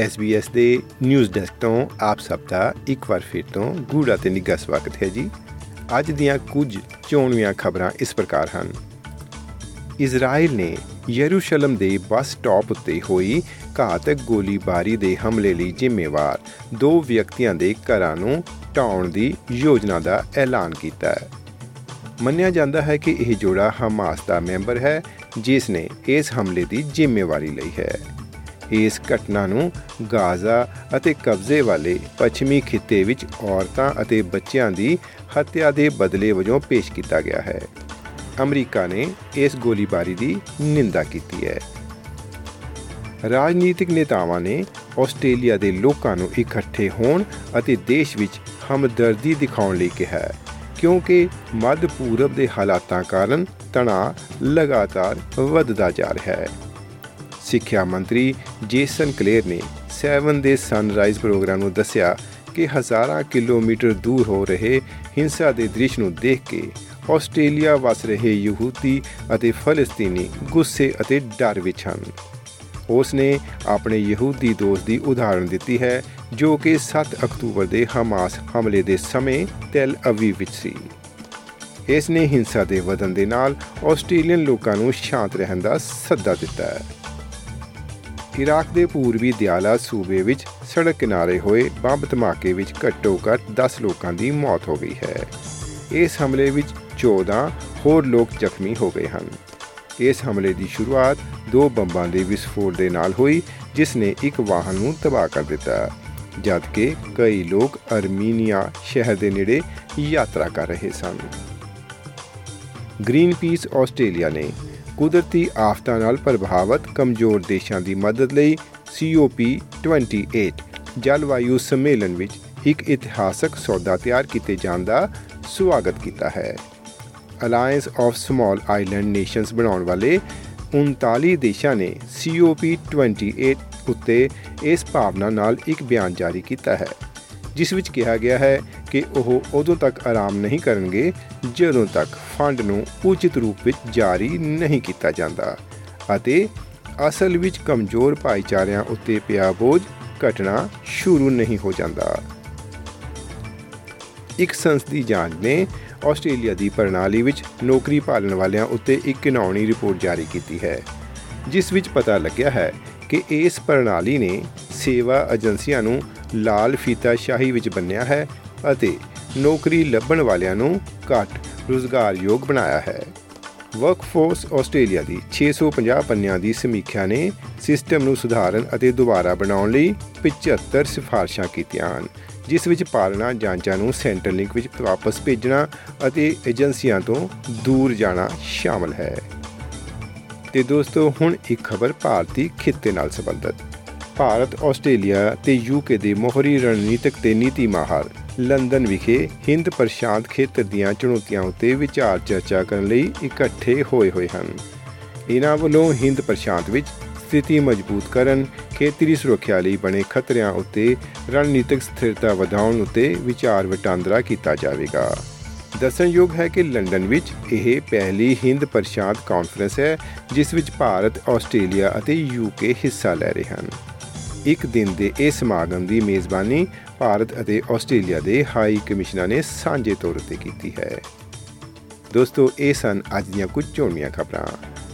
SBS ਦੇ news desk ਤੋਂ ਆਪ ਸਭ ਦਾ ਇੱਕ ਵਾਰ ਫਿਰ ਤੋਂ ਗੂੜਾ ਤੇ ਨਿੱਘਾ ਸਵਾਗਤ ਹੈ ਜੀ। ਅੱਜ ਦੀਆਂ ਕੁਝ ਚੋਣਵੀਆਂ ਖਬਰਾਂ ਇਸ ਪ੍ਰਕਾਰ ਹਨ। ਇਜ਼ਰਾਈਲ ਨੇ ਯਰੂਸ਼ਲਮ ਦੇ ਬੱਸ ਸਟਾਪ ਉੱਤੇ ਹੋਈ ਘਾਤਕ ਗੋਲੀਬਾਰੀ ਦੇ ਹਮਲੇ ਲਈ ਜ਼ਿੰਮੇਵਾਰ। ਦੋ ਵਿਅਕਤੀਆਂ ਦੇ ਘਰਾਂ ਨੂੰ ਢਾਉਣ ਦੀ ਯੋਜਨਾ ਦਾ ਐਲਾਨ ਕੀਤਾ ਹੈ। ਮੰਨਿਆ ਜਾਂਦਾ ਹੈ ਕਿ ਇਹ ਜੋੜਾ ਹਮਾਸ ਦਾ ਮੈਂਬਰ ਹੈ, ਜਿਸ ਨੇ ਇਸ ਹਮਲੇ ਦੀ ਜ਼ਿੰਮੇਵਾਰੀ ਲਈ ਹੈ। ਇਸ ਘਟਨਾ ਨੂੰ ਗਾਜ਼ਾ ਅਤੇ ਕਬਜ਼ੇ ਵਾਲੇ ਪੱਛਮੀ ਖਿੱਤੇ ਵਿੱਚ ਔਰਤਾਂ ਅਤੇ ਬੱਚਿਆਂ ਦੀ ਹੱਤਿਆ ਦੇ ਬਦਲੇ ਵਜੋਂ ਪੇਸ਼ ਕੀਤਾ ਗਿਆ ਹੈ। ਅਮਰੀਕਾ ਨੇ ਇਸ ਗੋਲੀਬਾਰੀ ਦੀ ਨਿੰਦਾ ਕੀਤੀ ਹੈ। ਰਾਜਨੀਤਿਕ ਨੇਤਾਵਾਂ ਨੇ ਆਸਟ੍ਰੇਲੀਆ ਦੇ ਲੋਕਾਂ ਨੂੰ ਇਕੱਠੇ ਹੋਣ ਅਤੇ ਦੇਸ਼ ਵਿੱਚ ਹਮਦਰਦੀ ਦਿਖਾਉਣ ਲਈ ਕਿਹਾ। ਹੈ ਕਿਉਂਕਿ ਮੱਧ ਪੂਰਬ ਦੇ ਹਾਲਾਤਾਂ ਕਾਰਨ ਤਣਾਅ ਲਗਾਤਾਰ ਵੱਧਦਾ ਜਾ ਰਿਹਾ ਹੈ। ਸਿੱਖਿਆ ਮੰਤਰੀ ਜੇਸਨ ਕਲੇਰ ਨੇ 7 ਦੇ ਸਨਰਾਈਜ਼ ਪ੍ਰੋਗਰਾਮ ਨੂੰ ਦੱਸਿਆ ਕਿ ਹਜ਼ਾਰਾਂ ਕਿਲੋਮੀਟਰ ਦੂਰ ਹੋ ਰਹੇ ਹਿੰਸਾ ਦੇ ਦ੍ਰਿਸ਼ ਨੂੰ ਦੇਖ ਕੇ ਆਸਟ੍ਰੇਲੀਆ ਵਸ ਰਹੇ ਯਹੂਦੀ ਅਤੇ ਫਲਸਤੀਨੀ ਗੁੱਸੇ ਅਤੇ ਡਰ ਵਿੱਚ ਹਨ। ਉਸ ਨੇ ਆਪਣੇ ਯਹੂਦੀ ਦੋਸਤ ਦੀ ਉਦਾਹਰਣ ਦਿੱਤੀ ਹੈ ਜੋ ਕਿ 7 ਅਕਤੂਬਰ ਦੇ ਹਮਾਸ ਹਮਲੇ ਦੇ ਸਮੇਂ ਟੈਲ ਅਵੀਵ ਵਿੱਚ ਸੀ। ਇਸ ਨੇ ਹਿੰਸਾ ਦੇ ਵਧਣ ਦੇ ਨਾਲ ਆਸਟ੍ਰੇਲੀਅਨ ਲੋਕਾਂ ਨੂੰ ਸ਼ਾਂਤ ਰਹਿਣ ਦਾ ਸੱਦਾ ਦਿੱਤਾ। ਹੈ ਇਰਾਕ ਦੇ ਪੂਰਬੀ ਦਿਆਲਾ ਸੂਬੇ ਵਿੱਚ ਸੜਕ ਕਿਨਾਰੇ ਹੋਏ ਬੰਬ ਧਮਾਕੇ ਵਿੱਚ ਘੱਟੋ-ਘੱਟ 10 ਲੋਕਾਂ ਦੀ ਮੌਤ ਹੋ ਗਈ ਹੈ। ਇਸ ਹਮਲੇ ਵਿੱਚ 14 ਹੋਰ ਲੋਕ ਜ਼ਖਮੀ ਹੋ ਗਏ ਹਨ। ਇਸ ਹਮਲੇ ਦੀ ਸ਼ੁਰੂਆਤ ਦੋ ਬੰਬਾਂ ਦੇ ਵਿਸਫੋਟ ਦੇ ਨਾਲ ਹੋਈ, ਜਿਸ ਨੇ ਇੱਕ ਵਾਹਨ ਨੂੰ ਤਬਾਹ ਕਰ ਦਿੱਤਾ। ਜਦਕਿ ਕਈ ਲੋਕ ਅਰਮੀਨੀਆ ਸ਼ਹਿਰ ਦੇ ਨੇੜੇ ਯਾਤਰਾ ਕਰ ਰਹੇ ਸਨ। ਗ੍ਰੀਨ ਪੀਸ ਆਸਟ੍ਰੇਲੀਆ ਨੇ ਕੁਦਰਤੀ ਆਫਤਾਂ ਨਾਲ ਪ੍ਰਭਾਵਿਤ ਕਮਜ਼ੋਰ ਦੇਸ਼ਾਂ ਦੀ ਮਦਦ ਲਈ COP28 ਜਲਵਾਯੂ ਸੰਮੇਲਨ ਵਿੱਚ ਇੱਕ ਇਤਿਹਾਸਕ ਸੌਦਾ ਤਿਆਰ ਕੀਤੇ ਜਾਣ ਦਾ ਸਵਾਗਤ ਕੀਤਾ ਹੈ। Alliance of small island nations ਬਣਾਉਣ ਵਾਲੇ 39 ਦੇਸ਼ਾਂ ਨੇ COP28 ਉੱਤੇ ਇਸ ਭਾਵਨਾ ਨਾਲ ਇੱਕ ਬਿਆਨ ਜਾਰੀ ਕੀਤਾ ਹੈ, ਜਿਸ ਵਿੱਚ ਕਿਹਾ ਗਿਆ ਹੈ ਕਿ ਉਹ ਉਦੋਂ ਤੱਕ ਆਰਾਮ ਨਹੀਂ ਕਰਨਗੇ ਜਦੋਂ ਤੱਕ ਫੰਡ ਨੂੰ ਉਚਿਤ ਰੂਪ ਵਿੱਚ ਜਾਰੀ ਨਹੀਂ ਕੀਤਾ ਜਾਂਦਾ ਅਤੇ ਅਸਲ ਵਿੱਚ ਕਮਜ਼ੋਰ ਭਾਈਚਾਰਿਆਂ ਉੱਤੇ ਪਿਆ ਬੋਝ ਘਟਣਾ ਸ਼ੁਰੂ ਨਹੀਂ ਹੋ ਜਾਂਦਾ। ਇੱਕ ਸੰਸਦੀ ਜਾਂਚ ਨੇ ਆਸਟ੍ਰੇਲੀਆ ਦੀ ਪ੍ਰਣਾਲੀ ਵਿੱਚ ਨੌਕਰੀ ਭਾਲਣ ਵਾਲਿਆਂ ਉੱਤੇ ਇੱਕ ਕਿਨਾਉਣੀ ਰਿਪੋਰਟ ਜਾਰੀ ਕੀਤੀ ਹੈ, ਜਿਸ ਵਿੱਚ ਪਤਾ ਲੱਗਿਆ ਹੈ ਕਿ ਇਸ ਪ੍ਰਣਾਲੀ ਨੇ ਸੇਵਾ ਏਜੰਸੀਆਂ ਨੂੰ ਲਾਲ ਫੀਤਾ ਸ਼ਾਹੀ ਵਿੱਚ ਬੰਨਿਆ ਹੈ ਅਤੇ ਨੌਕਰੀ ਲੱਭਣ ਵਾਲਿਆਂ ਨੂੰ ਘੱਟ ਰੁਜ਼ਗਾਰਯੋਗ ਬਣਾਇਆ ਹੈ। ਵਰਕਫੋਰਸ ਆਸਟ੍ਰੇਲੀਆ ਦੀ 650 ਪੰਨਿਆਂ ਦੀ ਸਮੀਖਿਆ ਨੇ ਸਿਸਟਮ ਨੂੰ ਸੁਧਾਰਨ ਅਤੇ ਦੁਬਾਰਾ ਬਣਾਉਣ ਲਈ 75 ਸਿਫਾਰਸ਼ਾਂ ਕੀਤੀਆਂ ਹਨ। ਜਿਸ ਵਿੱਚ ਪਾਲਣਾ, ਜਾਂਚਾਂ ਨੂੰ ਸੈਂਟਰ ਲਿੰਕ ਵਿੱਚ ਵਾਪਸ ਭੇਜਣਾ ਅਤੇ ਏਜੰਸੀਆਂ ਤੋਂ ਦੂਰ ਜਾਣਾ ਸ਼ਾਮਲ ਹੈ। ਤੇ ਦੋਸਤੋ, ਹੁਣ ਇੱਕ ਖਬਰ ਭਾਰਤੀ ਖਿੱਤੇ ਨਾਲ ਸੰਬੰਧਿਤ। ਭਾਰਤ, ਆਸਟ੍ਰੇਲੀਆ ਤੇ ਯੂਕੇ ਦੇ ਮੋਹਰੀ ਰਣਨੀਤਿਕ ਤੇ ਨੀਤੀ ਮਾਹਰ ਲੰਡਨ ਵਿਖੇ ਹਿੰਦ ਪ੍ਰਸ਼ਾਂਤ ਖੇਤਰ ਦੀਆਂ ਚੁਣੌਤੀਆਂ ਉੱਤੇ ਵਿਚਾਰ ਚਰਚਾ ਕਰਨ ਲਈ ਇਕੱਠੇ ਹੋਏ ਹੋਏ ਹਨ। ਇਹਨਾਂ ਵੱਲੋਂ ਹਿੰਦ ਪ੍ਰਸ਼ਾਂਤ ਵਿੱਚ ਸਥਿਤੀ ਮਜ਼ਬੂਤ ਕਰਨ, ਖੇਤਰੀ ਸੁਰੱਖਿਆ ਲਈ ਬਣੇ ਖਤਰਿਆਂ ਉੱਤੇ ਰਣਨੀਤਿਕ ਸਥਿਰਤਾ ਵਧਾਉਣ ਉੱਤੇ ਵਿਚਾਰ ਵਟਾਂਦਰਾ ਕੀਤਾ ਜਾਵੇਗਾ। ਦੱਸਣਯੋਗ ਹੈ ਕਿ ਲੰਡਨ ਵਿੱਚ ਇਹ ਪਹਿਲੀ ਹਿੰਦ ਪ੍ਰਸ਼ਾਂਤ ਕਾਨਫਰੰਸ ਹੈ, ਜਿਸ ਵਿੱਚ ਭਾਰਤ, ਆਸਟ੍ਰੇਲੀਆ ਅਤੇ ਯੂਕੇ ਹਿੱਸਾ ਲੈ ਰਹੇ ਹਨ। ਇੱਕ ਦਿਨ ਦੇ ਇਸ ਸਮਾਗਮ ਦੀ ਮੇਜ਼ਬਾਨੀ ਭਾਰਤ ਅਤੇ ਆਸਟ੍ਰੇਲੀਆ ਦੇ ਹਾਈ ਕਮਿਸ਼ਨਰ ਨੇ ਸਾਂਝੇ ਤੌਰ ਤੇ ਕੀਤੀ ਹੈ। ਦੋਸਤੋ, ਇਹ ਸਨ ਅੱਜ ਦੀਆਂ ਕੁਝ ਚੋਣੀਆਂ ਖਬਰਾਂ।